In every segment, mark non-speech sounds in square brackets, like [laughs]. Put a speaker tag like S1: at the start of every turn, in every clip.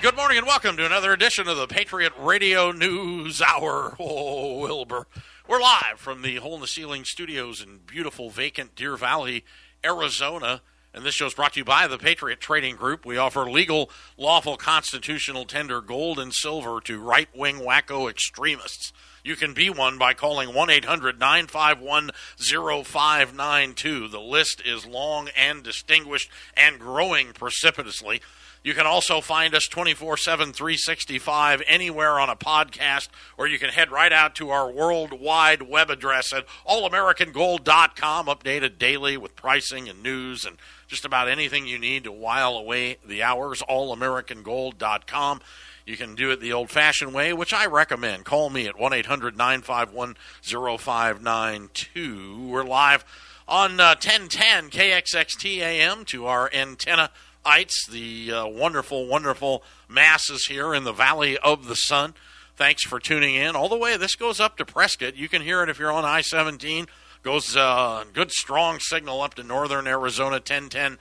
S1: Good morning and welcome to another edition of the Patriot Radio News Hour. [laughs] Oh, Wilbur. We're live from the Hole in the Ceiling studios in beautiful, vacant Deer Valley, Arizona. And this show is brought to you by the Patriot Trading Group. We offer legal, lawful, constitutional tender gold and silver to right wing wacko extremists. You can be one by calling 1 800 951 0592. The list is long and distinguished and growing precipitously. You can also find us 24 7, 365 anywhere on a podcast, or you can head right out to our worldwide web address at allamericangold.com, updated daily with pricing and news and just about anything you need to while away the hours. Allamericangold.com. You can do it the old fashioned way, which I recommend. Call me at 1 800 951 0592. We're live on uh, 1010 KXXT AM to our antenna ites, the uh, wonderful, wonderful masses here in the Valley of the Sun. Thanks for tuning in. All the way, this goes up to Prescott. You can hear it if you're on I 17. Goes uh, good, strong signal up to northern Arizona, 1010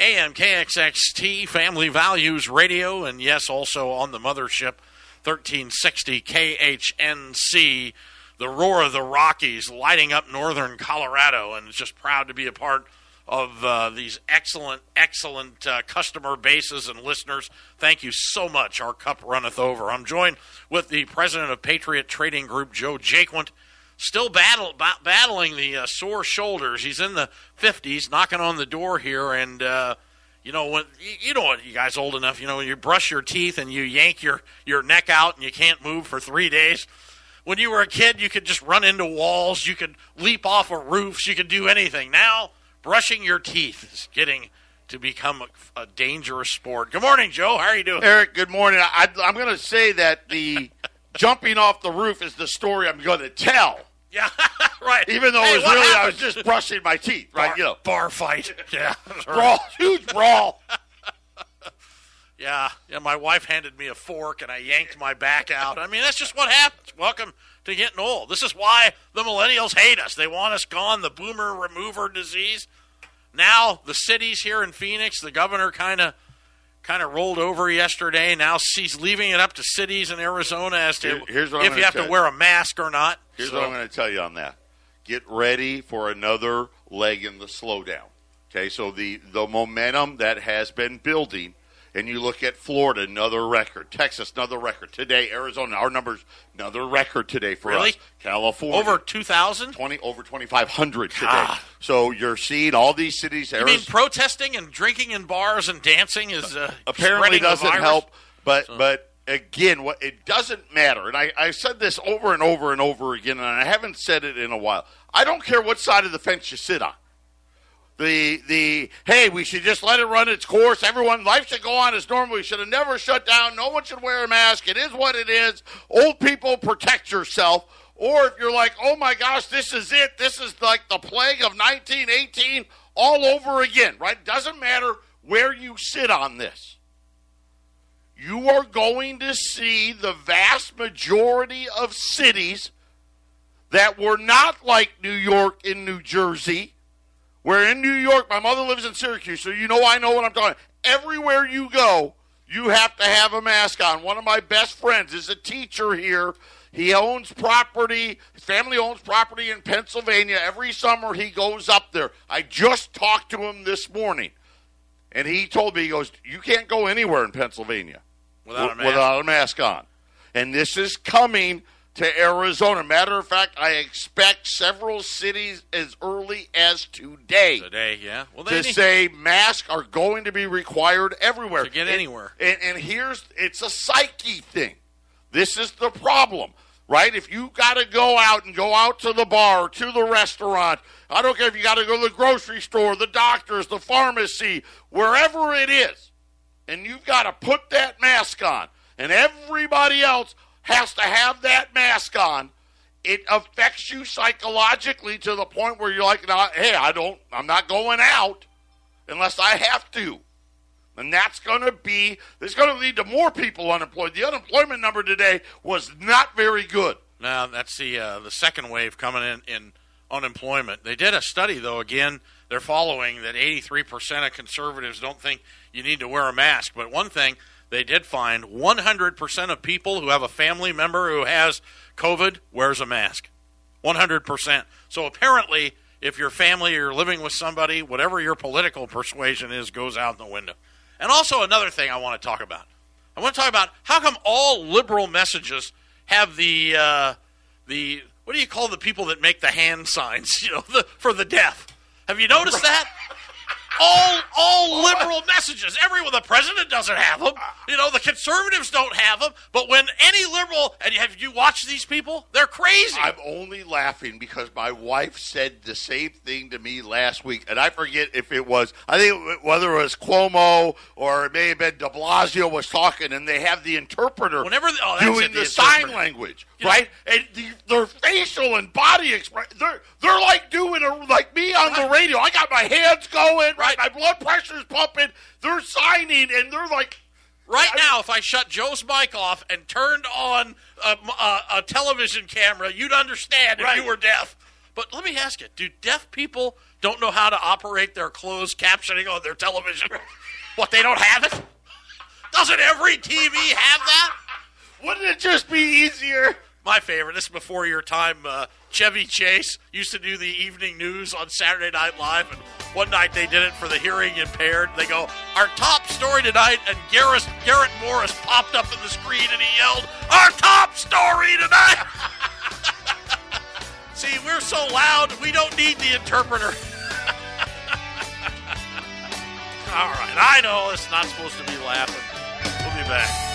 S1: AM KXXT, Family Values Radio, and yes, also on the mothership, 1360 KHNC, the roar of the Rockies lighting up northern Colorado, and just proud to be a part of uh, these excellent, excellent uh, customer bases and listeners. Thank you so much. Our cup runneth over. I'm joined with the president of Patriot Trading Group, Joe Jaquint. Still battle, ba- battling the uh, sore shoulders. He's in the 50s, knocking on the door here, and uh, you know when you, you know what you guys old enough. You know when you brush your teeth and you yank your your neck out and you can't move for three days. When you were a kid, you could just run into walls, you could leap off of roofs, you could do anything. Now brushing your teeth is getting to become a, a, dangerous sport. Good morning, Joe. How are you doing?
S2: Eric, good morning. I, am going to say that the [laughs] jumping off the roof is the story I'm going to tell.
S1: Yeah, [laughs] right.
S2: Even though
S1: hey,
S2: it was really,
S1: happened?
S2: I was just brushing my teeth, right?
S1: Bar,
S2: you know,
S1: bar fight. [laughs] Yeah,
S2: brawl, huge brawl.
S1: yeah, yeah. My wife handed me a fork, and I yanked my back out. I mean, that's just what happens. Welcome to getting old. This is why the millennials hate us. They want us gone. The boomer remover disease. Now the cities here in Phoenix, the governor kind of kind of rolled over yesterday. Now he's leaving it up to cities in Arizona as to
S2: Here,
S1: if you have to wear a mask or not.
S2: Here's
S1: so.
S2: what I'm going to tell you on that. Get ready for another leg in the slowdown. Okay, so the the momentum that has been building and you look at Florida, another record. Texas, another record. Today, Arizona, our numbers, another record today for
S1: really?
S2: us. California.
S1: Over 2,000?
S2: 20, over 2,500 today. So you're seeing all these cities.
S1: You mean protesting and drinking in bars and dancing is uh, [laughs]
S2: apparently doesn't help, but
S1: So-
S2: but again, what it doesn't matter. And I, I said this over and over and over again, and I haven't said it in a while. I don't care what side of the fence you sit on. The the hey, we should just let it run its course. Everyone, life should go on as normal. We should have never shut down. No one should wear a mask. It is what it is. Old people, protect yourself. Or if you're like, oh my gosh, this is it. This is like the plague of 1918 all over again. Right? Doesn't matter where you sit on this. You are going to see the vast majority of cities that were not like New York and New Jersey where in New York, my mother lives in Syracuse, so you know I know what I'm talking. Everywhere you go, you have to have a mask on. One of my best friends is a teacher here. He owns property. His family owns property in Pennsylvania. Every summer he goes up there. I just talked to him this morning, and he told me he goes, "You can't go anywhere in Pennsylvania
S1: without a mask.
S2: without a mask on." And this is coming to Arizona. Matter of fact, I expect several cities as early as today
S1: Today, yeah. Well,
S2: to say masks are going to be required everywhere.
S1: To get
S2: And-
S1: anywhere.
S2: And, and here's it's a psyche thing. This is the problem, right? If you got to go out and go out to the bar, to the restaurant, I don't care if you got to go to the grocery store, the doctors, the pharmacy, wherever it is, and you've got to put that mask on, and everybody else has to have that mask on. It affects you psychologically to the point where you're like, "Hey, I don't, I'm not going out unless I have to." And that's going to be, it's going to lead to more people unemployed. The unemployment number today was not very good.
S1: Now that's the uh, the second wave coming in in unemployment. They did a study though. Again, they're following that 83 percent of conservatives don't think you need to wear a mask. But one thing they did find 100% of people who have a family member who has COVID wears a mask. 100%. So apparently, if your family or you're living with somebody, whatever your political persuasion is, goes out the window. And also, another thing I want to talk about. I want to talk about how come all liberal messages have the uh, the what do you call the people that make the hand signs? [laughs] You know, the, for the deaf. Have you noticed that? All all liberal messages. Everyone, the president doesn't have them. Uh, you know, the conservatives don't have them. But when any liberal, and have you watched these people? They're crazy.
S2: I'm only laughing because my wife said the same thing to me last week, and I forget if it was I think whether it was Cuomo or it may have been De Blasio was talking, and they have the interpreter
S1: Whenever the- oh,
S2: doing
S1: it, the
S2: the, sign language,
S1: You know-
S2: right? and the, their facial and body expression, they're they're like doing a, like me on the radio. I got my hands going, right? My blood pressure's pumping. They're signing, and they're like.
S1: Right
S2: I-
S1: now, if I shut Joe's mic off and turned on a, a, a television camera, you'd understand if
S2: Right.
S1: you were deaf. But let me ask you: Do deaf people don't know how to operate their closed captioning on their television? [laughs] what they don't have it? Doesn't every TV have that?
S2: Wouldn't it just be easier?
S1: My favorite. This is before your time. Uh, Chevy Chase used to do the evening news on Saturday Night Live, and one night they did it for the hearing impaired. They go, "Our top story tonight," and Garrett Garrett Morris popped up in the screen and he yelled, "Our top story tonight!" [laughs] See, we're so loud, we don't need the interpreter. [laughs] All right, I know it's not supposed to be laughing. We'll be back.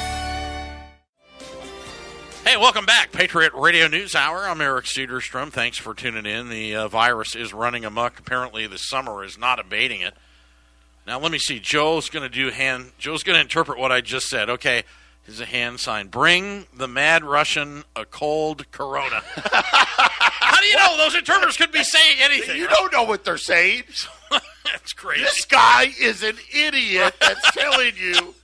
S1: Hey, welcome back. Patriot Radio News Hour. I'm Eric Cedarstrom. Thanks for tuning in. The uh, virus is running amok. Apparently, the summer is not abating it. Now, let me see. Joe's going to do hand. Joe's going to interpret what I just said. Okay, here's a hand sign. Bring the mad Russian a cold Corona. [laughs] How do you know those interpreters could be saying anything?
S2: You don't know what they're saying. [laughs]
S1: That's crazy.
S2: This guy is an idiot that's telling you. [laughs]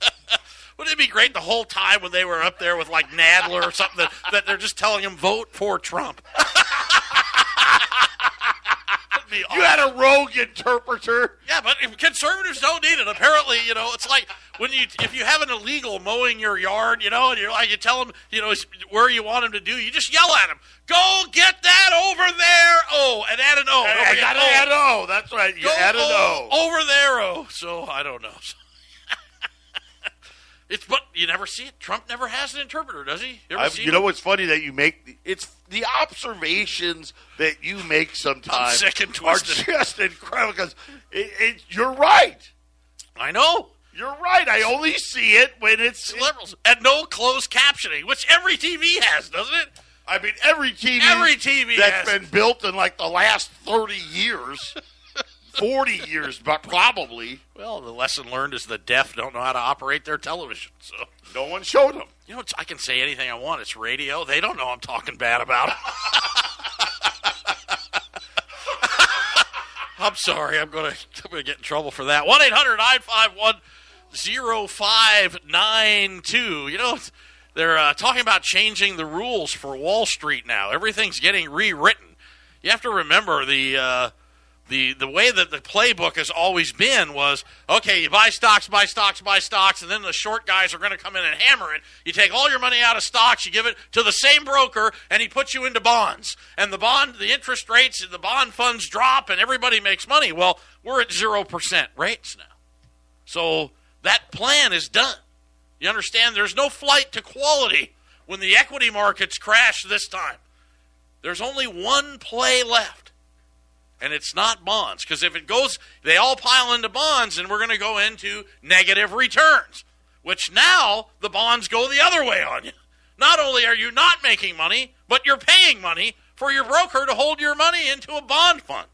S1: Wouldn't it be great the whole time when they were up there with like Nadler or something that, that they're just telling him vote for Trump?
S2: You had a rogue interpreter.
S1: Yeah, but conservatives don't need it. Apparently, you know, it's like when you if you have an illegal mowing your yard, you know, and you're like you tell them, you know, where you want him to do, you just yell at him, "Go get that over there!" Oh, and add an O. Don't
S2: I got to
S1: O.
S2: add O. That's right. You
S1: Go
S2: add an
S1: O
S2: O.
S1: over there. Oh, so I don't know. It's but you never see it. Trump never has an interpreter, does he? You,
S2: you know what's funny that you make? It's the observations that you make sometimes are just incredible because it, it, you're right.
S1: I know.
S2: You're right. I only see it when it's.
S1: Liberals and no closed captioning, which every TV has, doesn't it?
S2: I mean, every TV,
S1: Every TV
S2: that's
S1: has-
S2: been built in like the last thirty years, [laughs] forty years, but probably
S1: Well, the lesson learned is the deaf don't know how to operate their television. So
S2: no one showed them.
S1: you know, I can say anything I want. It's radio. They don't know I'm talking bad about. 'em. [laughs] I'm sorry. I'm gonna I'm gonna get in trouble for that. One 951 0592 You know, they're uh, talking about changing the rules for Wall Street now. Everything's getting rewritten. You have to remember the uh, the the way that the playbook has always been was okay, you buy stocks, buy stocks, buy stocks, and then the short guys are going to come in and hammer it. You take all your money out of stocks, you give it to the same broker, and he puts you into bonds. And the bond, the interest rates, the bond funds drop, and everybody makes money. Well, we're at zero percent rates now, so that plan is done. You understand? There's no flight to quality when the equity markets crash this time. There's only one play left and it's not bonds because if it goes they all pile into bonds and we're going to go into negative returns which now the bonds go the other way on you not only are you not making money but you're paying money for your broker to hold your money into a bond fund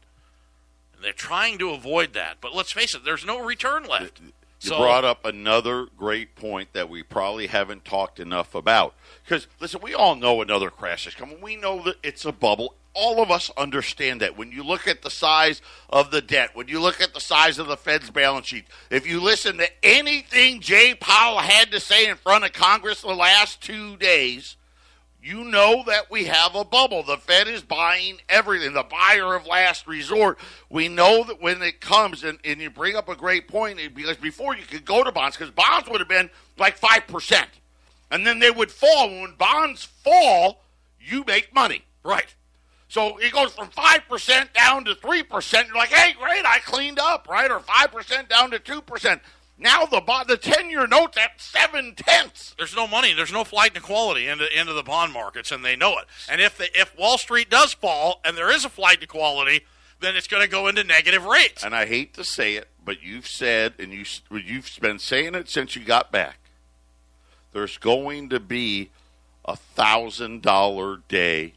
S1: and they're trying to avoid that but let's face it there's no return left
S2: You
S1: so
S2: brought up another great point that we probably haven't talked enough about. Because, listen, we all know another crash is coming. We know that it's a bubble. All of us understand that. When you look at the size of the debt, when you look at the size of the Fed's balance sheet, if you listen to anything Jay Powell had to say in front of Congress the last two days, You know that we have a bubble. The Fed is buying everything, the buyer of last resort. We know that when it comes, and, and you bring up a great point, because before you could go to bonds, because bonds would have been like 5%. And then they would fall. When bonds fall, you make money.
S1: Right.
S2: So it goes from 5% down to 3%. You're like, hey, great, I cleaned up, right? Or 5% down to 2%. Now the bo- the 10 year note's at seven tenths.
S1: There's no money. There's no flight to quality into, into the bond markets, and they know it. And if, the, if Wall Street does fall and there is a flight to quality, then it's going to go into negative rates.
S2: And I hate to say it, but you've said, and you, you've been saying it since you got back, there's going to be a $1,000 day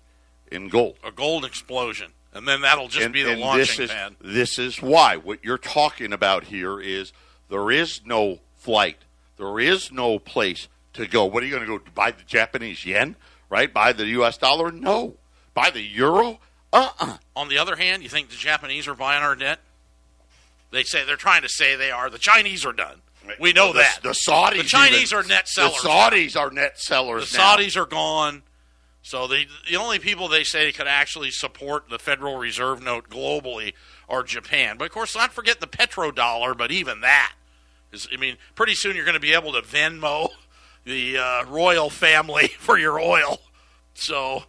S2: in gold.
S1: A gold explosion. And then that'll just
S2: and,
S1: be the launching
S2: this is,
S1: pad.
S2: This is why. What you're talking about here is there is no flight. There is no place to go. What are you going to go buy the Japanese yen? Right? Buy the U.S. dollar? No. Buy the euro? Uh-uh.
S1: On the other hand, you think the Japanese are buying our debt? They say they're trying to say they are. The Chinese are done. We know
S2: the,
S1: that.
S2: The Saudis.
S1: The Chinese
S2: even,
S1: are net sellers.
S2: The Saudis are net sellers.
S1: The
S2: now.
S1: Saudis are gone. So the the only people they say could actually support the Federal Reserve note globally are Japan. But of course, not forget the petrodollar. But even that is, I mean, pretty soon you're going to be able to Venmo the uh, royal family [laughs] for your oil. So,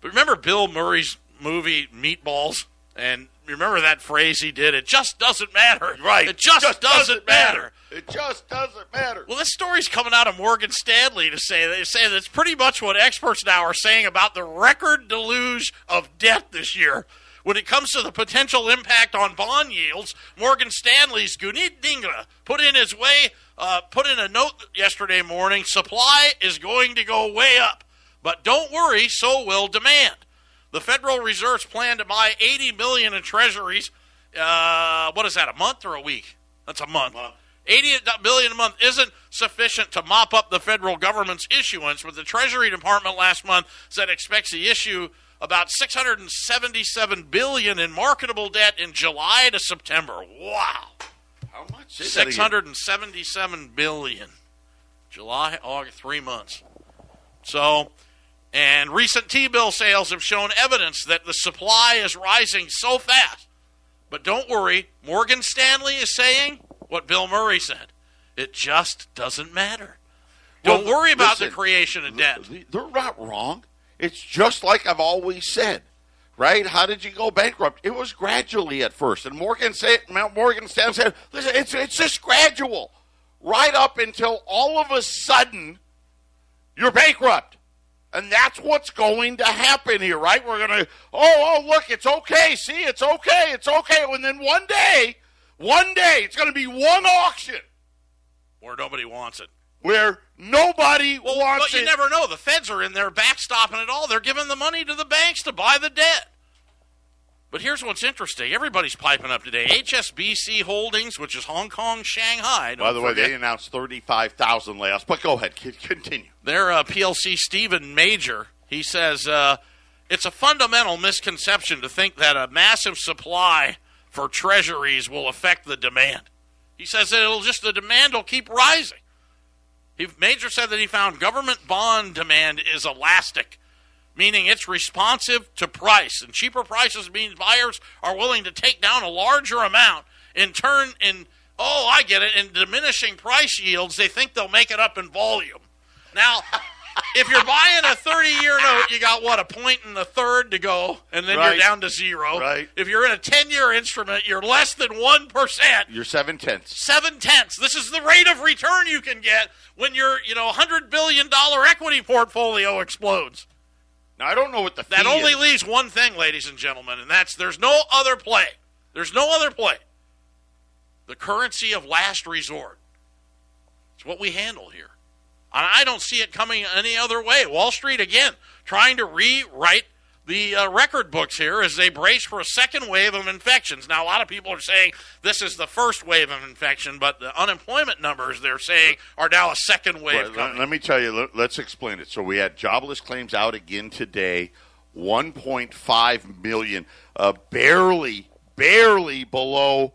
S1: but remember Bill Murray's movie Meatballs, and remember that phrase he did? It just doesn't matter.
S2: Right.
S1: It just,
S2: just
S1: doesn't,
S2: doesn't
S1: matter.
S2: matter. It just doesn't matter.
S1: Well, this story's coming out of Morgan Stanley to say they say that's pretty much what experts now are saying about the record deluge of debt this year. When it comes to the potential impact on bond yields, Morgan Stanley's Guneet Dhingra put in his way, uh, put in a note yesterday morning. Supply is going to go way up, but don't worry, so will demand. The Federal Reserve's plan to buy 80 million in Treasuries. Uh, what is that? A month or a week? That's a month.
S2: Month.
S1: 80 billion a month isn't sufficient to mop up the federal government's issuance, but the Treasury Department last month said it expects to issue about 677 billion in marketable debt in July to September. Wow.
S2: How much? is
S1: 677 billion. July, August, 3 months. So, and recent T-bill sales have shown evidence that the supply is rising so fast. But don't worry, Morgan Stanley is saying what Bill Murray said. It just doesn't matter. Don't
S2: Well,
S1: worry about
S2: listen,
S1: the creation of debt.
S2: They're not wrong. It's just like I've always said, right? How did you go bankrupt? It was gradually at first, and Morgan said, Morgan Stanley said, "Listen, it's it's just gradual, right up until all of a sudden you're bankrupt." And that's what's going to happen here, right? We're going to, oh, oh, look, it's okay. See, it's okay. It's okay. And then one day, one day, it's going to be one auction
S1: Where nobody wants it.
S2: where nobody
S1: Well,
S2: wants it.
S1: but you
S2: it.
S1: never know. The feds are in there backstopping it all. They're giving the money to the banks to buy the debt. But here's what's interesting. Everybody's piping up today. HSBC Holdings, which is Hong Kong, Shanghai.
S2: By the way, they announced 35,000 layoffs. But go ahead, continue.
S1: their uh, PLC Steven Major, he says uh, it's a fundamental misconception to think that a massive supply for treasuries will affect the demand. He says that it'll just the demand will keep rising. He, Major said that he found government bond demand is elastic, meaning it's responsive to price, and cheaper prices means buyers are willing to take down a larger amount. In turn, in oh, I get it. In diminishing price yields, they think they'll make it up in volume. Now, [laughs] if you're buying a 30 year note, you got what, a point and a third to go, and then
S2: Right.
S1: you're down to zero.
S2: Right.
S1: If you're in a 10 year instrument, you're less than 1%.
S2: You're seven tenths.
S1: Seven tenths. This is the rate of return you can get when your, you know, $100 billion equity portfolio explodes.
S2: Now, I don't know what the
S1: That only
S2: is.
S1: leaves one thing, ladies and gentlemen, and that's there's no other play. There's no other play. The currency of last resort. It's what we handle here. And I don't see it coming any other way. Wall Street, again, trying to rewrite the uh, record books here as they brace for a second wave of infections. Now, a lot of people are saying this is the first wave of infection, but the unemployment numbers they're saying are now a second wave
S2: Well, let, me tell you, let, let's explain it. So we had jobless claims out again today, 1.5 million, uh, barely, barely below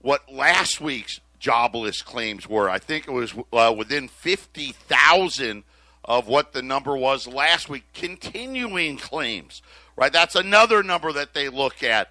S2: what last week's jobless claims were. I think it was uh, within 50,000 of what the number was last week. Continuing claims, right? That's another number that they look at.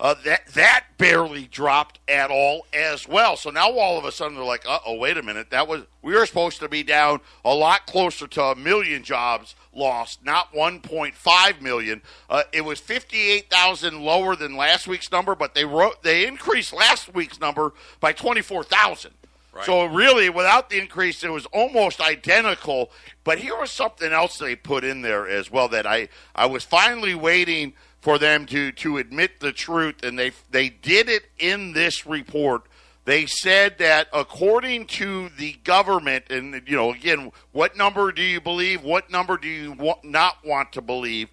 S2: Uh, that that barely dropped at all as well. So now all of a sudden they're like, "Uh oh, wait a minute! That was we were supposed to be down a lot closer to a million jobs lost, not 1.5 million. Uh, it was 58,000 lower than last week's number, but they wrote they increased last week's number by 24,000.
S1: Right.
S2: So really, without the increase, it was almost identical. But here was something else they put in there as well that I I was finally waiting for them to to admit the truth, and they they did it in this report. They said that according to the government, and you know, again, what number do you believe? What number do you not want to believe?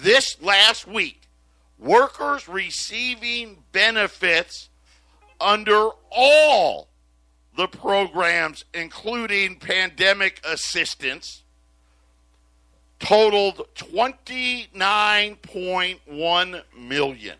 S2: This last week, workers receiving benefits under all the programs, including pandemic assistance, totaled 29.1 million.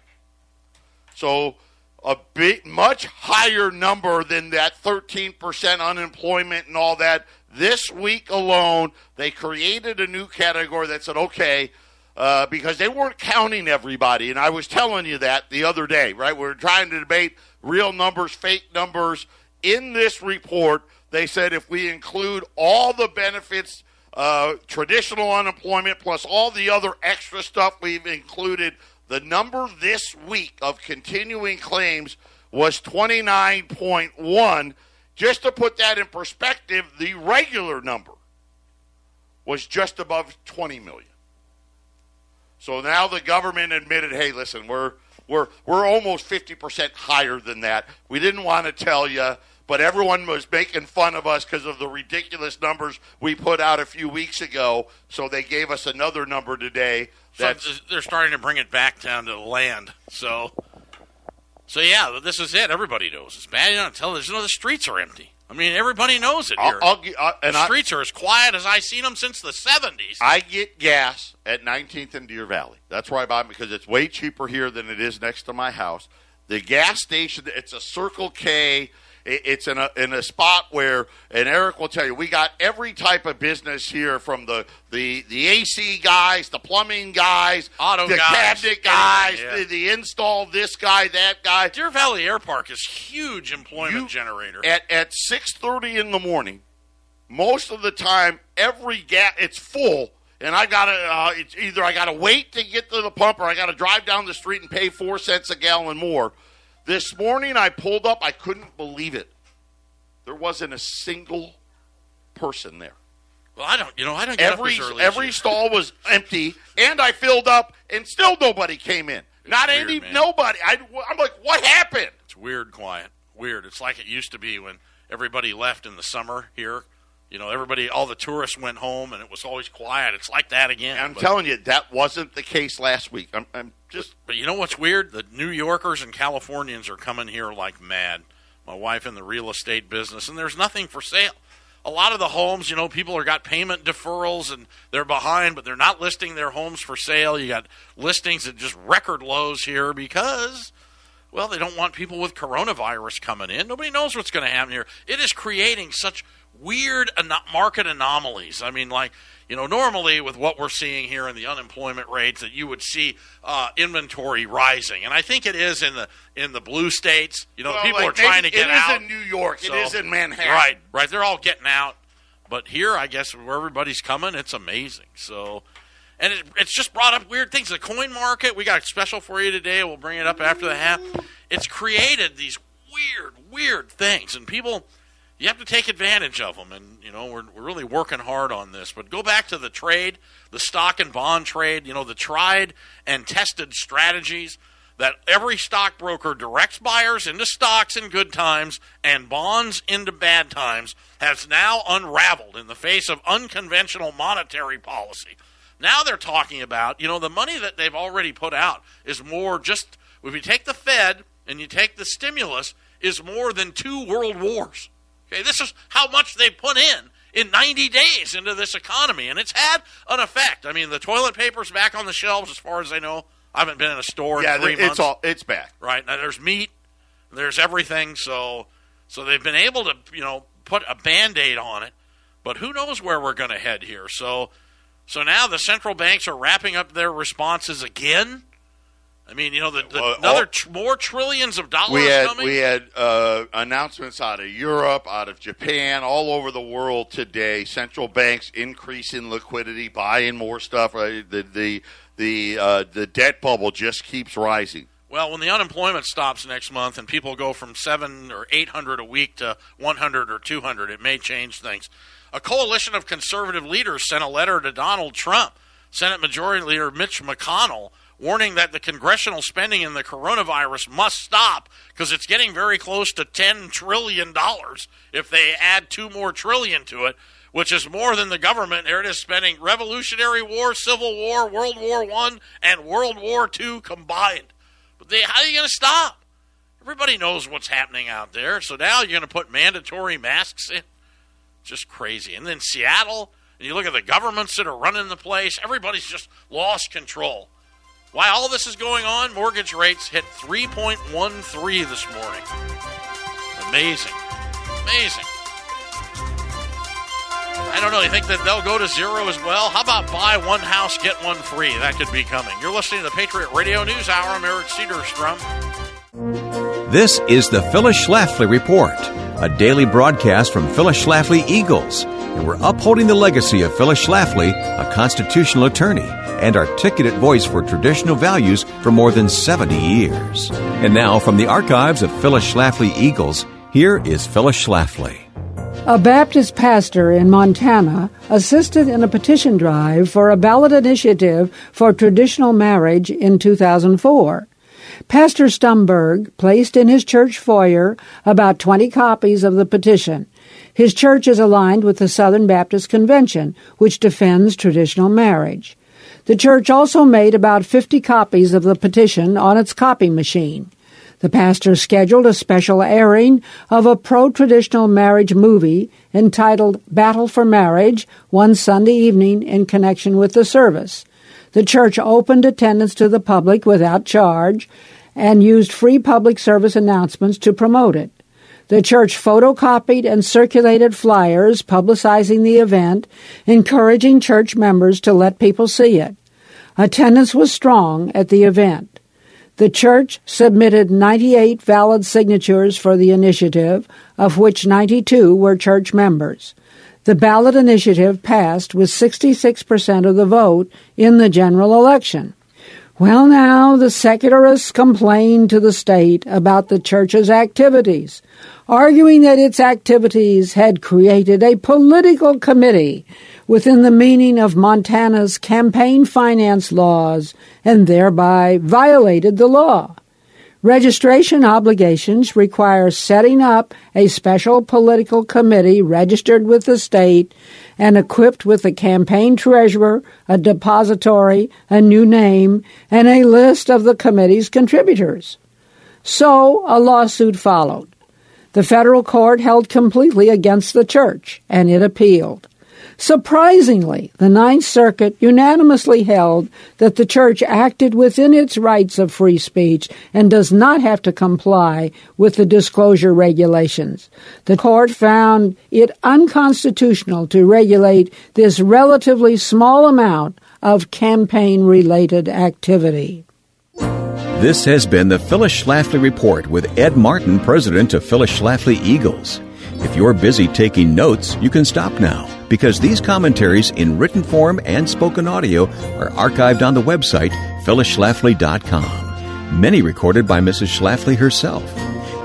S2: So a big, much higher number than that 13% unemployment and all that. This week alone, they created a new category that said, okay, uh, because they weren't counting everybody. And I was telling you that the other day, right? We were trying to debate real numbers, fake numbers. In this report, they said if we include all the benefits, uh, traditional unemployment, plus all the other extra stuff we've included, the number this week of continuing claims was 29.1. Just to put that in perspective, the regular number was just above 20 million. So now the government admitted, hey, listen, we're we're we're almost 50% higher than that. We didn't want to tell you, but everyone was making fun of us because of the ridiculous numbers we put out a few weeks ago. So they gave us another number today.
S1: So
S2: That's
S1: they're starting to bring it back down to the land. So, so yeah, this is it. Everybody knows it's bad. You know, television. You know, the streets are empty. I mean, everybody knows it
S2: I'll. I'll, and
S1: the streets are as quiet as I've seen them since the '70s.
S2: I get gas at 19th and Deer Valley. That's where I buy because it's way cheaper here than it is next to my house. The gas station, it's a Circle K. It- It's in a in a spot where, and Eric will tell you, we got every type of business here, from the the, the AC guys, the plumbing guys,
S1: Auto
S2: the
S1: guys,
S2: cabinet guys,
S1: yeah.
S2: the, the install this guy, that guy.
S1: Deer Valley Air Park is huge employment
S2: You-
S1: generator.
S2: At at six thirty in the morning, most of the time, every gas it's full, and I gotta uh, it's either I gotta wait to get to the pump or I gotta drive down the street and pay four cents a gallon more. This morning I pulled up, I couldn't believe it. There wasn't a single person there.
S1: well, I don't. You know, I don't get
S2: Every
S1: up as early
S2: every stall was empty, and I filled up, and still nobody came in. Not
S1: weird,
S2: any
S1: man.
S2: nobody. I, I'm like, what happened?
S1: It's weird, quiet, weird. It's like it used to be when everybody left in the summer here. You know, everybody, all the tourists went home, and it was always quiet. It's like that again.
S2: I'm
S1: But-
S2: telling you, that wasn't the case last week. I'm, I'm just
S1: But you know what's weird? The New Yorkers and Californians are coming here like mad. My wife in the real estate business, and there's nothing for sale. A lot of the homes, you know, people are got payment deferrals and they're behind, but they're not listing their homes for sale. You got listings at just record lows here because, well, they don't want people with coronavirus coming in. Nobody knows what's going to happen here. It is creating such weird market anomalies. I mean, like, you know, normally with what we're seeing here in the unemployment rates, that you would see uh, inventory rising, and I think it is in the in the blue states. You know,
S2: Well,
S1: people
S2: like,
S1: are trying to get out.
S2: it is in New York.
S1: So-
S2: it is in Manhattan.
S1: Right, right. They're all getting out, but here, I guess, where everybody's coming, it's amazing. So, and it, it's just brought up weird things. The coin market, we got a special for you today. We'll bring it up after the half. It's created these weird, weird things, and people, you have to take advantage of them. And you know, we're we're really working hard on this. But go back to the trade, the stock and bond trade. You know, the tried and tested strategies that every stockbroker directs buyers into stocks in good times and bonds into bad times has now unraveled in the face of unconventional monetary policy. Now they're talking about, you know, the money that they've already put out is more just, if you take the Fed and you take the stimulus, is more than two world wars. Okay, this is how much they put in in 90 days into this economy, and it's had an effect. I mean, the toilet paper's back on the shelves, as far as I know. I haven't been in a store
S2: Yeah,
S1: in three
S2: it's
S1: months.
S2: all it's back.
S1: right now, there's meat, there's everything. So, so they've been able to, you know, put a band-aid on it. but who knows where we're going to head here? So, so now the central banks are wrapping up their responses again. I mean, you know, the, the
S2: Well,
S1: another
S2: all-
S1: tr- more trillions of dollars
S2: We had
S1: coming.
S2: we had uh, announcements out of Europe, out of Japan, all over the world today. Central banks increasing liquidity, buying more stuff. Uh, The the the uh, the debt bubble just keeps rising.
S1: Well, when the unemployment stops next month and people go from seven or eight hundred a week to one hundred or two hundred, it may change things. A coalition of conservative leaders sent a letter to Donald Trump, Senate Majority Leader Mitch McConnell, warning that the congressional spending in the coronavirus must stop because it's getting very close to ten trillion dollars if they add two more trillion to it, which is more than the government. There it is spending Revolutionary War, Civil War, World War One, and World War Two combined. But they, how are you going to stop? Everybody knows what's happening out there. So now you're going to put mandatory masks in. Just crazy. And then Seattle, and you look at the governments that are running the place, everybody's just lost control. While all this is going on, mortgage rates hit 3.13 this morning. Amazing. Amazing. I don't know. You think that they'll go to zero as well? How about buy one house, get one free? That could be coming. You're listening to the Patriot Radio News Hour. I'm Eric Cedarstrom.
S3: This is the Phyllis Schlafly Report, a daily broadcast from Phyllis Schlafly Eagles, and we're upholding the legacy of Phyllis Schlafly, a constitutional attorney and articulate voice for traditional values for more than 70 years. And now, from the archives of Phyllis Schlafly Eagles, here is Phyllis Schlafly.
S4: A Baptist pastor in Montana assisted in a petition drive for a ballot initiative for traditional marriage in 2004. Pastor Stumberg placed in his church foyer about 20 copies of the petition. His church is aligned with the Southern Baptist Convention, which defends traditional marriage. The church also made about 50 copies of the petition on its copy machine. The pastor scheduled a special airing of a pro traditional marriage movie entitled Battle for Marriage one Sunday evening in connection with the service. The church opened attendance to the public without charge and used free public service announcements to promote it. The church photocopied and circulated flyers publicizing the event, encouraging church members to let people see it. Attendance was strong at the event. The church submitted 98 valid signatures for the initiative, of which 92 were church members. The ballot initiative passed with 66% of the vote in the general election. Well, now the secularists complained to the state about the church's activities, arguing that its activities had created a political committee within the meaning of Montana's campaign finance laws and thereby violated the law. Registration obligations require setting up a special political committee registered with the state and equipped with a campaign treasurer, a depository, a new name, and a list of the committee's contributors. So a lawsuit followed. The federal court held completely against the church, and it appealed. Surprisingly, the Ninth Circuit unanimously held that the Church acted within its rights of free speech and does not have to comply with the disclosure regulations. The court found it unconstitutional to regulate this relatively small amount of campaign related activity.
S3: This has been the Phyllis Schlafly Report with Ed Martin, president of Phyllis Schlafly Eagles. If you're busy taking notes, you can stop now because these commentaries in written form and spoken audio are archived on the website phyllisschlafly.com. Many recorded by Mrs. Schlafly herself.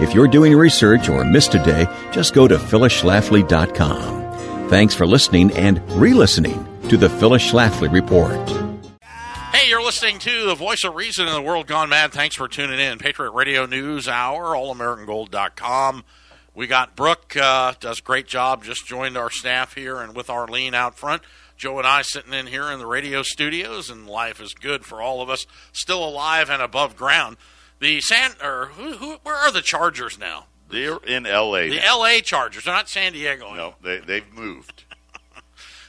S3: If you're doing research or missed a day, just go to phyllisschlafly.com. Thanks for listening and re-listening to the Phyllis Schlafly Report.
S1: Hey, you're listening to the voice of reason in the world gone mad. Thanks for tuning in. Patriot Radio News Hour, allamericangold.com. We got Brooke, uh, does a great job, just joined our staff here, and with Arlene out front. Joe and I sitting in here in the radio studios, and life is good for all of us, still alive and above ground. The San, or who, who, where are the Chargers now?
S2: They're in L.A.
S1: The
S2: now.
S1: L.A. Chargers. They're not San Diego.
S2: No, they they've moved. [laughs]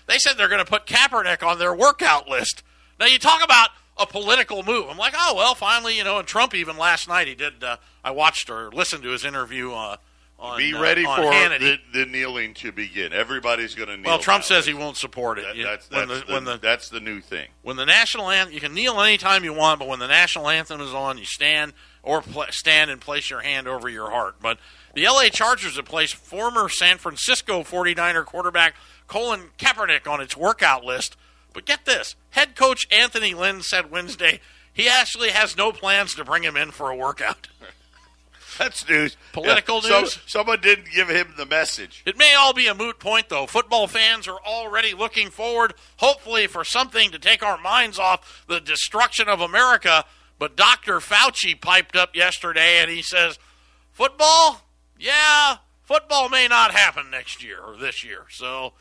S1: They said they're going to put Kaepernick on their workout list. Now you talk about a political move. I'm like, oh well, finally, you know. And Trump even last night he did. Uh, I watched or listened to his interview uh, On,
S2: Be
S1: uh,
S2: ready
S1: on
S2: for the, the kneeling to begin. Everybody's going to kneel.
S1: well, Trump says he won't support it.
S2: That-
S1: You-
S2: that's
S1: when the,
S2: the,
S1: when the
S2: that's the new thing.
S1: when the national anthem, you can kneel anytime you want, but when the national anthem is on, you stand or pl- stand and place your hand over your heart. But the LA Chargers have placed former San Francisco 49er quarterback Colin Kaepernick on its workout list. But get this head coach Anthony Lynn said Wednesday he actually has no plans to bring him in for a workout. [laughs]
S2: That's news.
S1: Political
S2: some-
S1: news?
S2: someone didn't give him the message.
S1: It may all be a moot point, though. Football fans are already looking forward, hopefully, for something to take our minds off the destruction of America. But Dr. Fauci piped up yesterday and he says, Football? Yeah, football may not happen next year or this year. So,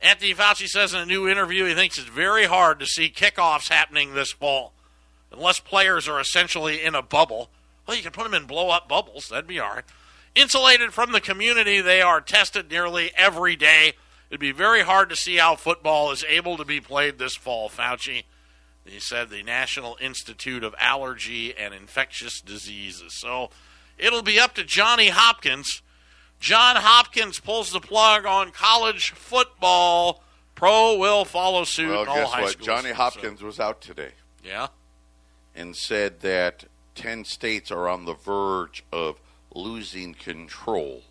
S1: Anthony Fauci says in a new interview he thinks it's very hard to see kickoffs happening this fall unless players are essentially in a bubble. Well, you can put them in blow up bubbles. That'd be all right. Insulated from the community, they are tested nearly every day. It'd be very hard to see how football is able to be played this fall, Fauci. He said the National Institute of Allergy and Infectious Diseases. So it'll be up to Johnny Hopkins. John Hopkins pulls the plug on college football. Pro will follow suit.
S2: Well,
S1: in all
S2: guess
S1: high
S2: what?
S1: schools.
S2: Johnny
S1: So,
S2: Hopkins was out today
S1: yeah.
S2: and said that ten states are on the verge of losing control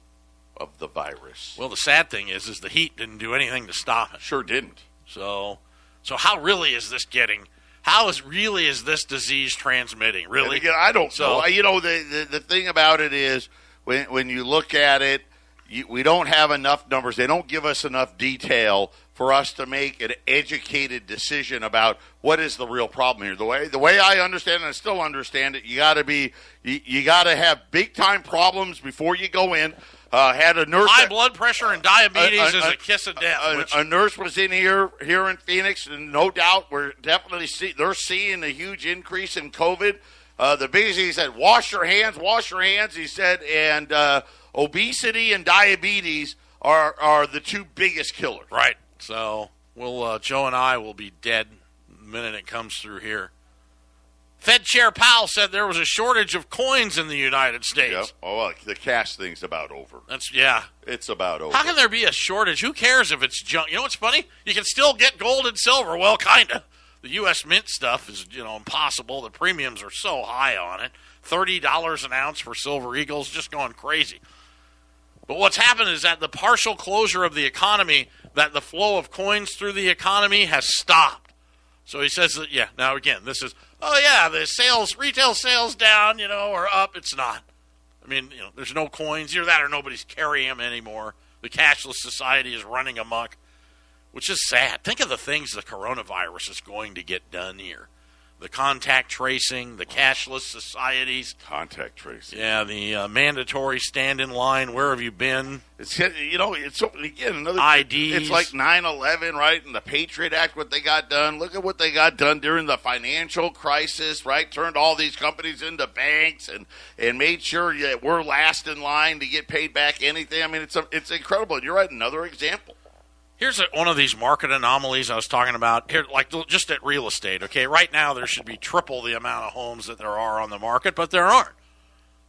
S2: of the virus.
S1: Well, the sad thing is, is the heat didn't do anything to stop it.
S2: sure didn't.
S1: So, so how really is this getting? How is really is this disease transmitting? Really?
S2: again, I don't
S1: So-
S2: know. You know, the, the the thing about it is when when you look at it, you, we don't have enough numbers. They don't give us enough detail for us to make an educated decision about what is the real problem here. The way the way I understand it, and I still understand it, you got to be you, you got to have big time problems before you go in. Uh, had a nurse
S1: High blood pressure and diabetes
S2: a-
S1: is
S2: a-
S1: a kiss of death.
S2: a,
S1: which,
S2: a nurse was in here here in Phoenix, and no doubt we're definitely see they're seeing a huge increase in COVID. Uh, the biggest he said, wash your hands, wash your hands. He said, and uh, obesity and diabetes are are the two biggest killers.
S1: right. So, we'll uh, Joe and I will be dead the minute it comes through here. Fed Chair Powell said there was a shortage of coins in the United States.
S2: Yep. Oh, well, the cash thing's about over.
S1: That's yeah.
S2: It's about over.
S1: How can there be a shortage? Who cares if it's junk? You know what's funny? You can still get gold and silver. Well, kinda. The U.S. Mint stuff is you know impossible. The premiums are so high on it. Thirty dollars an ounce for silver eagles, just going crazy. But what's happened is that the partial closure of the economy, that the flow of coins through the economy has stopped. So he says that yeah. Now again, this is oh yeah, the sales, retail sales down, you know, or up. It's not. I mean, you know, there's no coins. Either that or nobody's carrying them anymore. The cashless society is running amok, which is sad. Think of the things the coronavirus is going to get done here. The contact tracing, the cashless societies,
S2: contact tracing?
S1: yeah, the uh, mandatory stand in line. Where have you been?
S2: It's you know it's again another
S1: IDs.
S2: It's like 9/11, right? And the Patriot Act, what they got done. Look at what they got done during the financial crisis, right? Turned all these companies into banks and and made sure that we're last in line to get paid back anything. I mean, it's a, it's incredible. You're right. Another example.
S1: Here's a, one of these market anomalies I was talking about. Here, like just at real estate. Okay, right now there should be triple the amount of homes that there are on the market, but there aren't.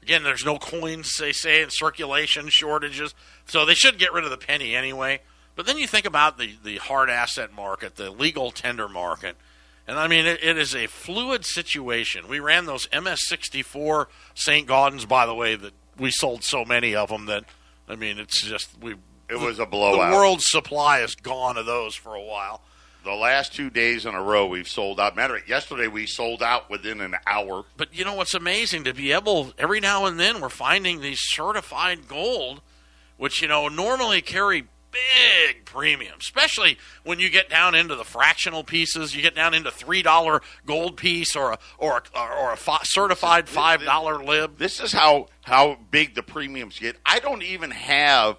S1: Again, there's no coins, they say, in circulation, shortages. So they should get rid of the penny anyway. But then you think about the, the hard asset market, the legal tender market. And I mean, it, it is a fluid situation. We ran those MS64 St. Gaudens, by the way, that we sold so many of them that, I mean, it's just, we.
S2: It was a blowout.
S1: The world's supply is gone of those for a while.
S2: The last two days in a row, we've sold out. Matter of fact, yesterday we sold out within an hour.
S1: But you know what's amazing to be able every now and then we're finding these certified gold, which you know normally carry big premiums, especially when you get down into the fractional pieces. You get down into three dollar gold piece or a or a, or a fi- certified five dollar lib.
S2: This is how how big the premiums get. I don't even have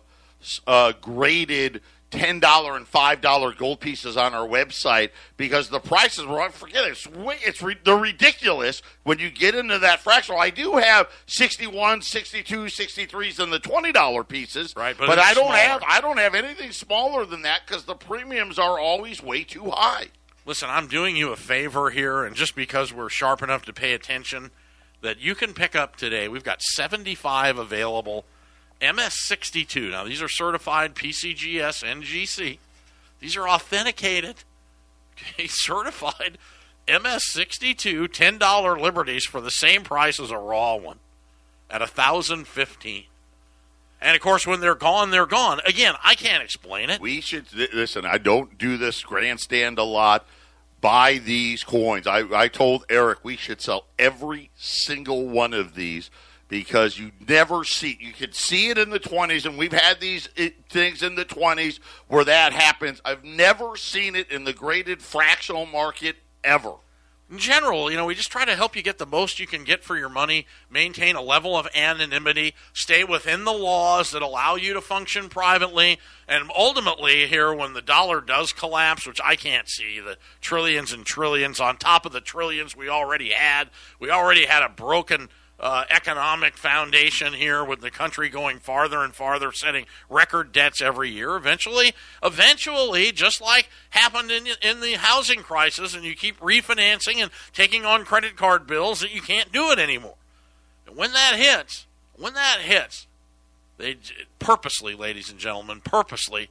S2: uh, graded ten dollar and five dollar gold pieces on our website because the prices were forget it, it's it's re, they're ridiculous when you get into that fractional. I do have 61, 62, 63s and the twenty dollar pieces,
S1: Right, but
S2: But, I don't
S1: smaller.
S2: have I don't have anything smaller than that because the premiums are always way too high.
S1: Listen, I'm doing you a favor here, and just because we're sharp enough to pay attention, that you can pick up today. We've got 75 available MS62. Now, these are certified PCGS NGC. These are authenticated, okay, [laughs] certified MS62 $10 Liberties for the same price as a raw one at 1015 and of course, when they're gone, they're gone. Again, I can't explain it.
S2: We should listen. I don't do this grandstand a lot. Buy these coins. I, I told Eric we should sell every single one of these because you never see you could see it in the 20s and we've had these eh, things in the 20s where that happens. I've never seen it in the graded fractional market ever.
S1: In general, you know, we just try to help you get the most you can get for your money, maintain a level of anonymity, stay within the laws that allow you to function privately, and ultimately, here, when the dollar does collapse, which I can't see, the trillions and trillions on top of the trillions we already had, we already had a broken uh, economic foundation here with the country going farther and farther, setting record debts every year. Eventually, eventually, just like happened in, in the housing crisis, and you keep refinancing and taking on credit card bills, that you can't do it anymore. And when that hits, when that hits, they purposely, ladies and gentlemen, purposely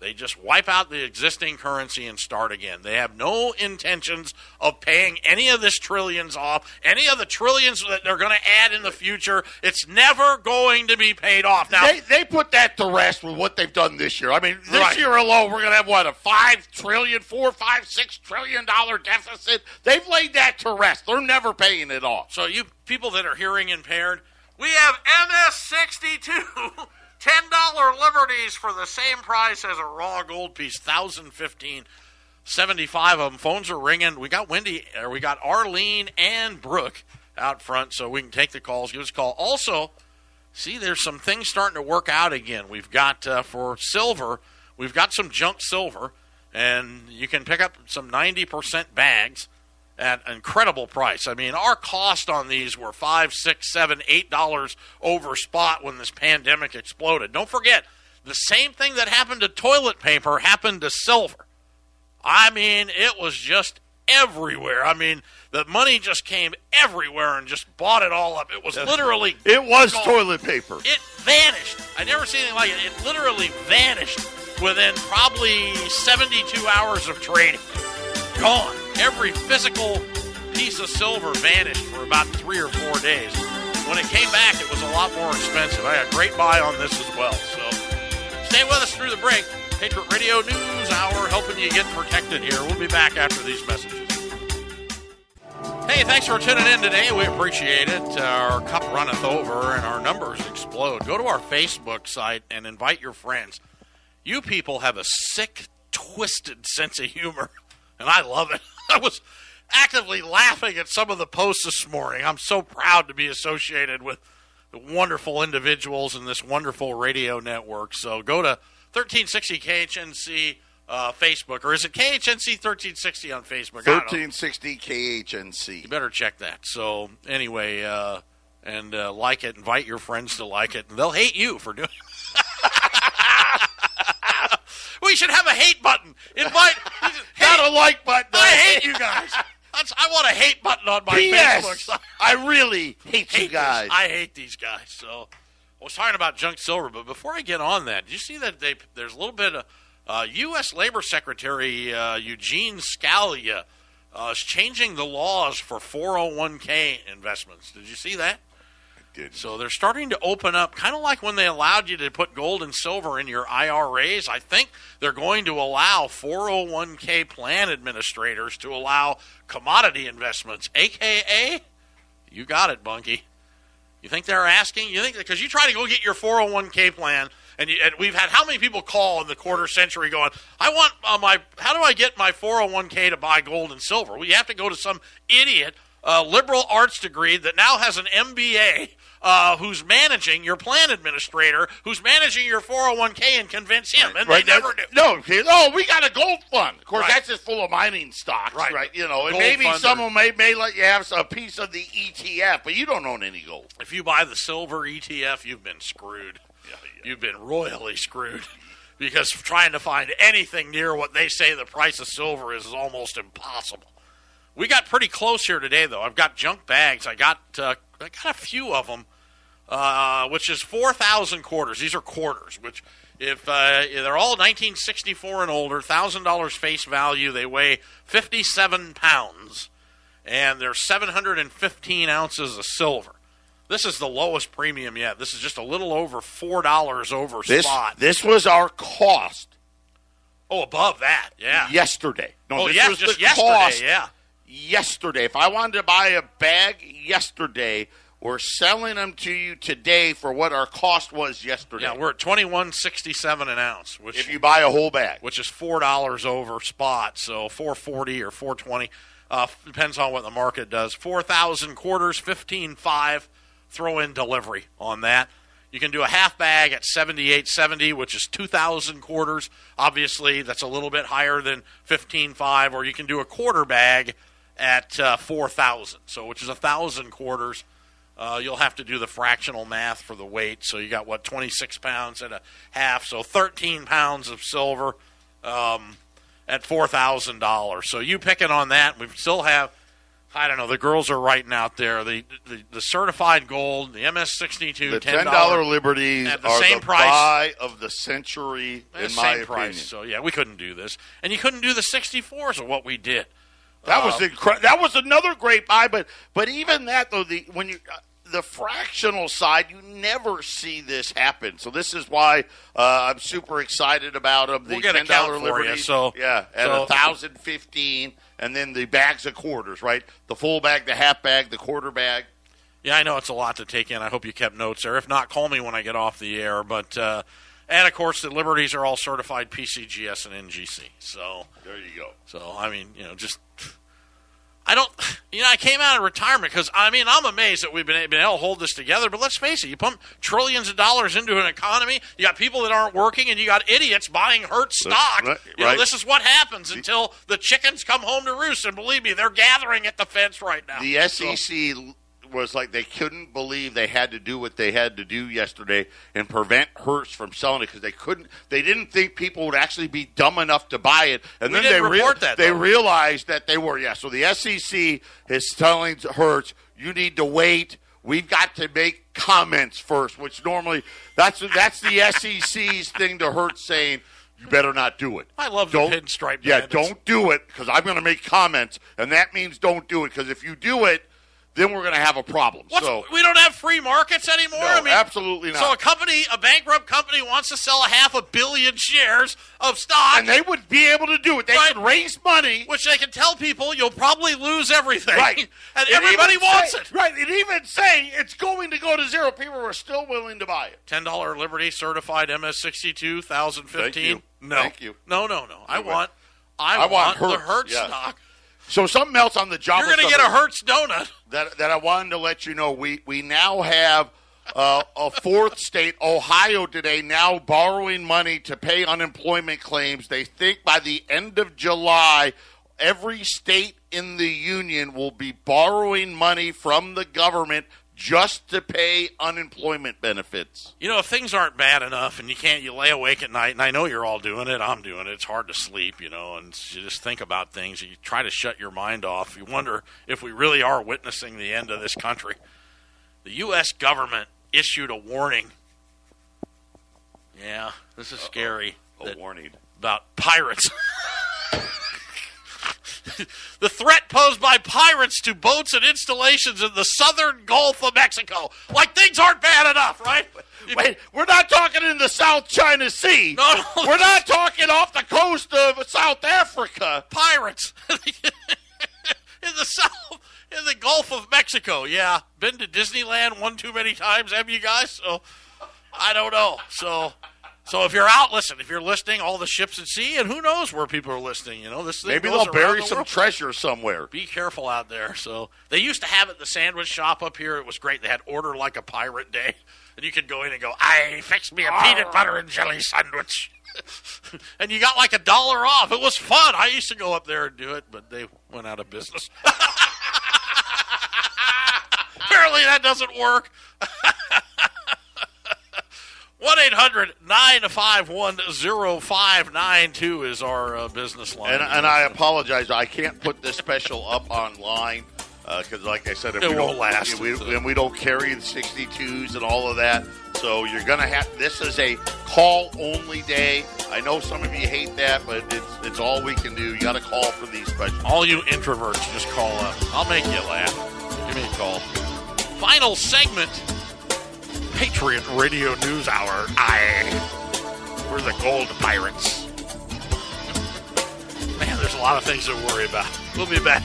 S1: they just wipe out the existing currency and start again. They have no intentions of paying any of this trillions off, any of the trillions that they're going to add in the future. It's never going to be paid off. Now
S2: they, they put that to rest with what they've done this year. I mean, this right. year alone, we're going to have what a five trillion, four, five, six trillion dollar deficit. They've laid that to rest. They're never paying it off.
S1: So you people that are hearing impaired, we have MS sixty two. [laughs] Ten dollar liberties for the same price as a raw gold piece. Thousand fifteen. 75 of them. Phones are ringing. We got Wendy, or we got Arlene and Brooke out front, so we can take the calls. Give us a call. Also, see, there's some things starting to work out again. We've got uh, for silver, we've got some junk silver, and you can pick up some 90% bags at an incredible price. I mean, our cost on these were five, six, seven, eight dollars over spot when this pandemic exploded. Don't forget, the same thing that happened to toilet paper happened to silver. I mean, it was just everywhere. I mean, the money just came everywhere and just bought it all up. It was literally
S2: it was gone. toilet paper.
S1: It vanished. I never seen anything like it. It literally vanished within probably 72 hours of trading. Gone every physical piece of silver vanished for about three or four days. When it came back, it was a lot more expensive. I had a great buy on this as well. So stay with us through the break. Patriot Radio News Hour helping you get protected here. We'll be back after these messages. Hey, thanks for tuning in today. We appreciate it. Our cup runneth over and our numbers explode. Go to our Facebook site and invite your friends. You people have a sick, twisted sense of humor, [laughs] and I love it. [laughs] I was actively laughing at some of the posts this morning. I'm so proud to be associated with the wonderful individuals in this wonderful radio network. So go to 1360 KHNC uh, Facebook, or is it KHNC 1360 on Facebook?
S2: 1360 KHNC.
S1: You better check that. So anyway, uh, and uh, like it, invite your friends to like it, and they'll hate you for doing. [laughs] we should have a hate button. Invite.
S2: A like button.
S1: I hate you guys. [laughs] That's, I want a hate button on my
S2: P.S.
S1: Facebook.
S2: I really hate, hate you guys.
S1: These. I hate these guys. So I was talking about junk silver, but before I get on that, did you see that they there's a little bit of uh, U.S. Labor Secretary uh, Eugene Scalia uh, is changing the laws for 401k investments. Did you see that? So they're starting to open up, kind of like when they allowed you to put gold and silver in your IRAs. I think they're going to allow 401k plan administrators to allow commodity investments, aka, you got it, Bunky. You think they're asking? You think because you try to go get your 401k plan, and, you, and, we've had how many people call in the quarter century going, "I want uh, my how do I get my 401k to buy gold and silver?" Well, you have to go to some idiot uh, liberal arts degree that now has an MBA uh, who's managing your plan administrator, who's managing your 401k, and convince him, and right. they never do.
S2: No, oh, we got a gold fund. Of course, right. that's just full of mining stocks, right? right? You know, and gold maybe someone may may let you have a piece of the ETF, but you don't own any gold.
S1: If you buy the silver ETF, you've been screwed. Yeah, yeah. You've been royally screwed. because trying to find anything near what they say the price of silver is is almost impossible. We got pretty close here today, though. I've got junk bags. I got uh, I got a few of them uh, which is 4,000 quarters. These are quarters, which if uh, they're all 1964 and older, thousand dollars face value. They weigh 57 pounds, and they're 715 ounces of silver. This is the lowest premium yet. This is just a little over four dollars over
S2: This
S1: spot.
S2: this was our cost
S1: oh, above that, yeah.
S2: yesterday. No,
S1: oh,
S2: this was
S1: just
S2: the
S1: yesterday,
S2: cost
S1: yeah.
S2: Yesterday. If I wanted to buy a bag yesterday, we're selling them to you today for what our cost was yesterday.
S1: Yeah, we're at 21.67 an ounce, which
S2: if you buy a whole bag.
S1: which is four dollars over spot, so four forty or four twenty. Uh, depends on what the market does. Four thousand quarters, fifteen five. Throw in delivery on that. You can do a half bag at seventy eight seventy, which is two thousand quarters. Obviously, that's a little bit higher than fifteen five. Or you can do a quarter bag at uh, four thousand, so which is a thousand quarters. Uh, you'll have to do the fractional math for the weight. So you got what 26 pounds and a half, so 13 pounds of silver um, at four thousand dollars. So you pick it on that. We still have, I don't know. The girls are writing out there the the, the certified gold, the MS62,
S2: The
S1: ten
S2: ten dollar liberties
S1: At the
S2: are
S1: same
S2: the
S1: price.
S2: buy of the century, in my
S1: same
S2: opinion.
S1: price. So yeah, we couldn't do this, and you couldn't do the 64s of what we did.
S2: That was incre- That was another great buy, but but even that though the when you uh, the fractional side, you never see this happen. So this is why uh, I'm super excited about them. The
S1: We'll get
S2: ten dollar
S1: for you, so-
S2: yeah, at
S1: so-
S2: a thousand fifteen, and then the bags of quarters, right? The full bag, the half bag, the quarter bag.
S1: Yeah, I know it's a lot to take in. I hope you kept notes there. If not, call me when I get off the air. But uh, and of course, the Liberties are all certified PCGS and NGC. So
S2: There you go.
S1: So I mean, you know, just I don't, you know, I came out of retirement because I mean, I'm amazed that we've been, been able to hold this together. But let's face it, you pump trillions of dollars into an economy. You got people that aren't working, and you got idiots buying Hertz stock.
S2: right,
S1: You know,
S2: right.
S1: this is what happens until the chickens come home to roost. And believe me, they're gathering at the fence right now.
S2: The
S1: So-
S2: SEC was like they couldn't believe they had to do what they had to do yesterday and prevent Hertz from selling it because they couldn't. They didn't think people would actually be dumb enough to buy it, and
S1: We
S2: then they rea-
S1: report that,
S2: they
S1: though.
S2: realized that they were. Yeah, so the SEC is telling Hertz, "You need to wait." We've got to make comments first, which normally that's that's the SEC's thing to Hertz saying. You better not do it.
S1: I love the
S2: Don't-
S1: pinstripe
S2: Yeah,
S1: bandits.
S2: don't do it because I'm going to make comments, and that means don't do it because if you do it, then we're going to have a problem.
S1: What's,
S2: so
S1: we don't have free markets anymore.
S2: No,
S1: I mean,
S2: absolutely not.
S1: So a company, a bankrupt company, wants to sell a half a billion shares of stock.
S2: and they would be able to do it. They
S1: Right.
S2: could raise money.
S1: which they can tell people you'll probably lose everything.
S2: Right. [laughs]
S1: and
S2: It
S1: everybody wants
S2: say-
S1: it.
S2: Right. It even say it's going to go to zero. People are still willing to buy it.
S1: Ten dollar Liberty certified MS sixty two thousand fifteen.
S2: Thank you.
S1: No,
S2: Thank you.
S1: no, no, no. I want, I,
S2: I want
S1: the
S2: Hertz, yeah.
S1: stock.
S2: So something else on the job.
S1: You're going to get a Hertz donut.
S2: that that I wanted to let you know. We we now have uh, a fourth state, Ohio, today now borrowing money to pay unemployment claims. They think by the end of July, every state in the union will be borrowing money from the government just to pay unemployment benefits.
S1: You know, if things aren't bad enough and you can't, you lay awake at night, and I know you're all doing it, I'm doing it. It's hard to sleep, you know, and you just think about things. You try to shut your mind off. You wonder if we really are witnessing the end of this country. The U.S. government issued a warning. Yeah, this is scary.
S2: A warning.
S1: about pirates. [laughs] [laughs] the threat posed by pirates to boats and installations in the southern Gulf of Mexico. Like things aren't bad enough, right? [laughs]
S2: Wait, we're not talking in the South China Sea.
S1: No, no. [laughs]
S2: We're not talking off the coast of South Africa.
S1: pirates in the south in the Gulf of Mexico. Yeah, been to Disneyland one too many times, have you guys? So I don't know. So so if you're out, listen. If you're listening, all the ships at sea, and who knows where people are listening. you know this. Thing
S2: Maybe they'll bury
S1: the
S2: some
S1: world.
S2: treasure somewhere.
S1: be careful out there. So they used to have it at the sandwich shop up here. It was great. They had order like a pirate day, and you could go in and go, "I fix me a peanut ah. butter and jelly sandwich," [laughs] and you got like a dollar off. It was fun. I used to go up there and do it, but they went out of business. [laughs] Apparently, that doesn't work. [laughs] 1 800 951 0592 is our uh, business line.
S2: And, and I apologize. I can't put this special up online because, like I said, if
S1: It
S2: we
S1: won't
S2: don't
S1: last.
S2: we,
S1: uh,
S2: and we don't carry the 62s and all of that. So you're gonna have. This is a call only day. I know some of you hate that, but it's it's all we can do. You got to call for these specials.
S1: All you introverts, just call up. I'll make you laugh. Give me a call. Final segment Patriot Radio News Hour. Aye. We're the Gold Pirates. Man, there's a lot of things to worry about. We'll be back.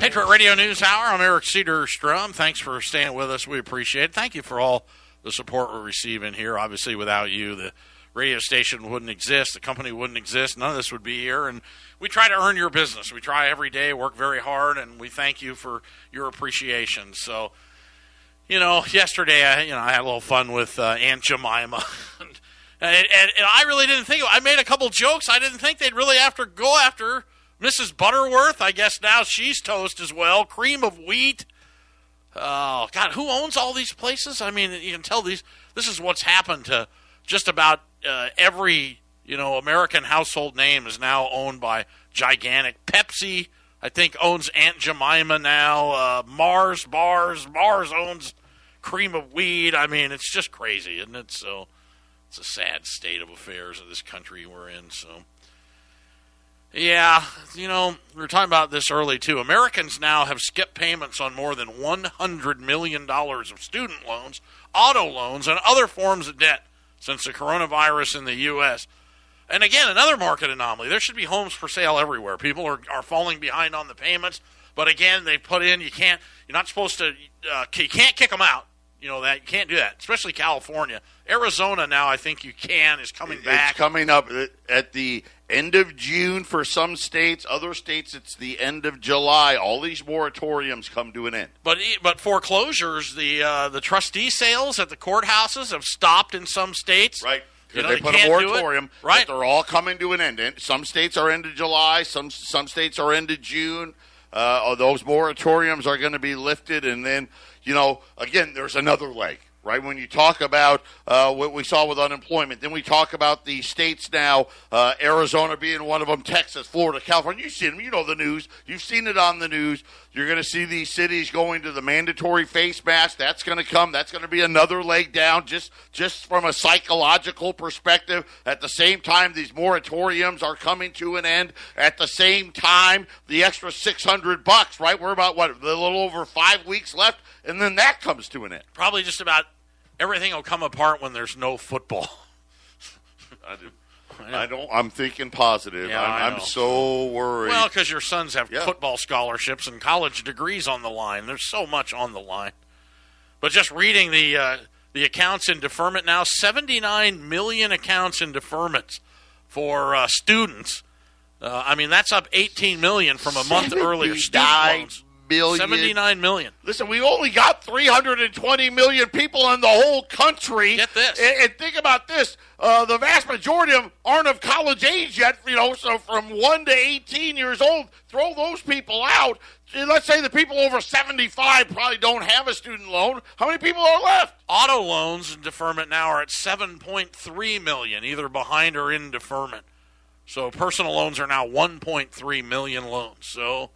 S1: Patriot Radio News Hour. I'm Eric Cedarstrom. Thanks for staying with us. We appreciate it. Thank you for all the support we're receiving here. Obviously, without you, the radio station wouldn't exist. The company wouldn't exist. None of this would be here. And we try to earn your business. We try every day, work very hard, and we thank you for your appreciation. So, you know, yesterday, I, you know, I had a little fun with uh, Aunt Jemima. [laughs] and, and, and I really didn't think, I made a couple jokes. I didn't think they'd really after go after Mrs. Butterworth. I guess now she's toast as well. Cream of wheat. Oh God, who owns all these places? I mean, you can tell these. This is what's happened to just about uh, every you know American household name is now owned by gigantic Pepsi. I think owns Aunt Jemima now. Uh, Mars bars. Mars owns Cream of Wheat. I mean, it's just crazy, isn't it? So it's a sad state of affairs of this country we're in. So. Yeah, you know, we were talking about this early too. Americans now have skipped payments on more than $100 million of student loans, auto loans, and other forms of debt since the coronavirus in the U.S. And again, another market anomaly. There should be homes for sale everywhere. People are, are falling behind on the payments, but again, they put in you can't. You're not supposed to. Uh, you can't kick them out. You know that you can't do that, especially California. Arizona now, I think you can is coming back.
S2: It's coming up at the end of June for some states. Other states, it's the end of July. All these moratoriums come to an end.
S1: But but foreclosures, the uh, the trustee sales at the courthouses have stopped in some states.
S2: Right.
S1: You know,
S2: they
S1: they
S2: put a
S1: can't do it.
S2: moratorium.
S1: Right.
S2: But they're all coming to an end. Some states are end of July. Some some states are end of June. Uh, those moratoriums are going to be lifted, and then you know again, there's another leg. Right when you talk about uh, what we saw with unemployment, then we talk about the states now. Uh, Arizona being one of them, Texas, Florida, California. You've seen them. You know the news. You've seen it on the news. You're going to see these cities going to the mandatory face mask. That's going to come. That's going to be another leg down, just just from a psychological perspective. At the same time, these moratoriums are coming to an end. At the same time, the extra six hundred bucks. Right, we're about what a little over five weeks left, and then that comes to an end.
S1: Probably just about everything will come apart when there's no football. [laughs]
S2: I do. I don't. I'm thinking positive.
S1: Yeah,
S2: I'm. I'm so worried.
S1: Well, because your sons have
S2: Yeah.
S1: football scholarships and college degrees on the line. There's so much on the line. But just reading the uh, the accounts in deferment now, 79 million accounts in deferments for uh, students. Uh, I mean, that's up 18 million from a month earlier. Student loans,
S2: million.
S1: 79 million.
S2: Listen, we only got 320 million people in the whole country.
S1: Get this.
S2: And, and think about this. Uh, the vast majority of them aren't of college age yet, you know, so from 1 to 18 years old, throw those people out. Let's say the people over 75 probably don't have a student loan. How many people are left?
S1: Auto loans in deferment now are at 7.3 million, either behind or in deferment. So personal loans are now 1.3 million loans. So,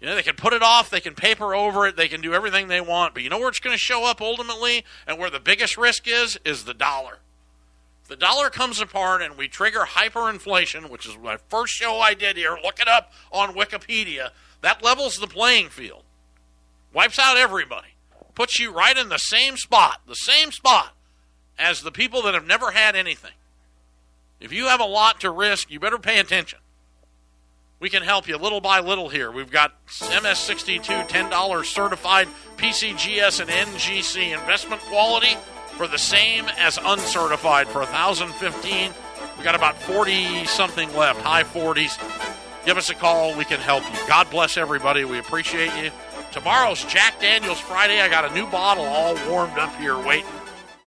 S1: you know, they can put it off, they can paper over it, they can do everything they want. But you know where it's going to show up ultimately, and where the biggest risk is, is the dollar. If the dollar comes apart and we trigger hyperinflation, which is my first show I did here, look it up on Wikipedia. That levels the playing field, wipes out everybody, puts you right in the same spot, the same spot as the people that have never had anything. If you have a lot to risk, you better pay attention. We can help you little by little here. We've got MS62 $10 certified PCGS and NGC investment quality for the same as uncertified for 1015 We got about 40 something left, high 40s. Give us a call. We can help you. God bless everybody. We appreciate you. Tomorrow's Jack Daniels Friday. I got a new bottle all warmed up here waiting.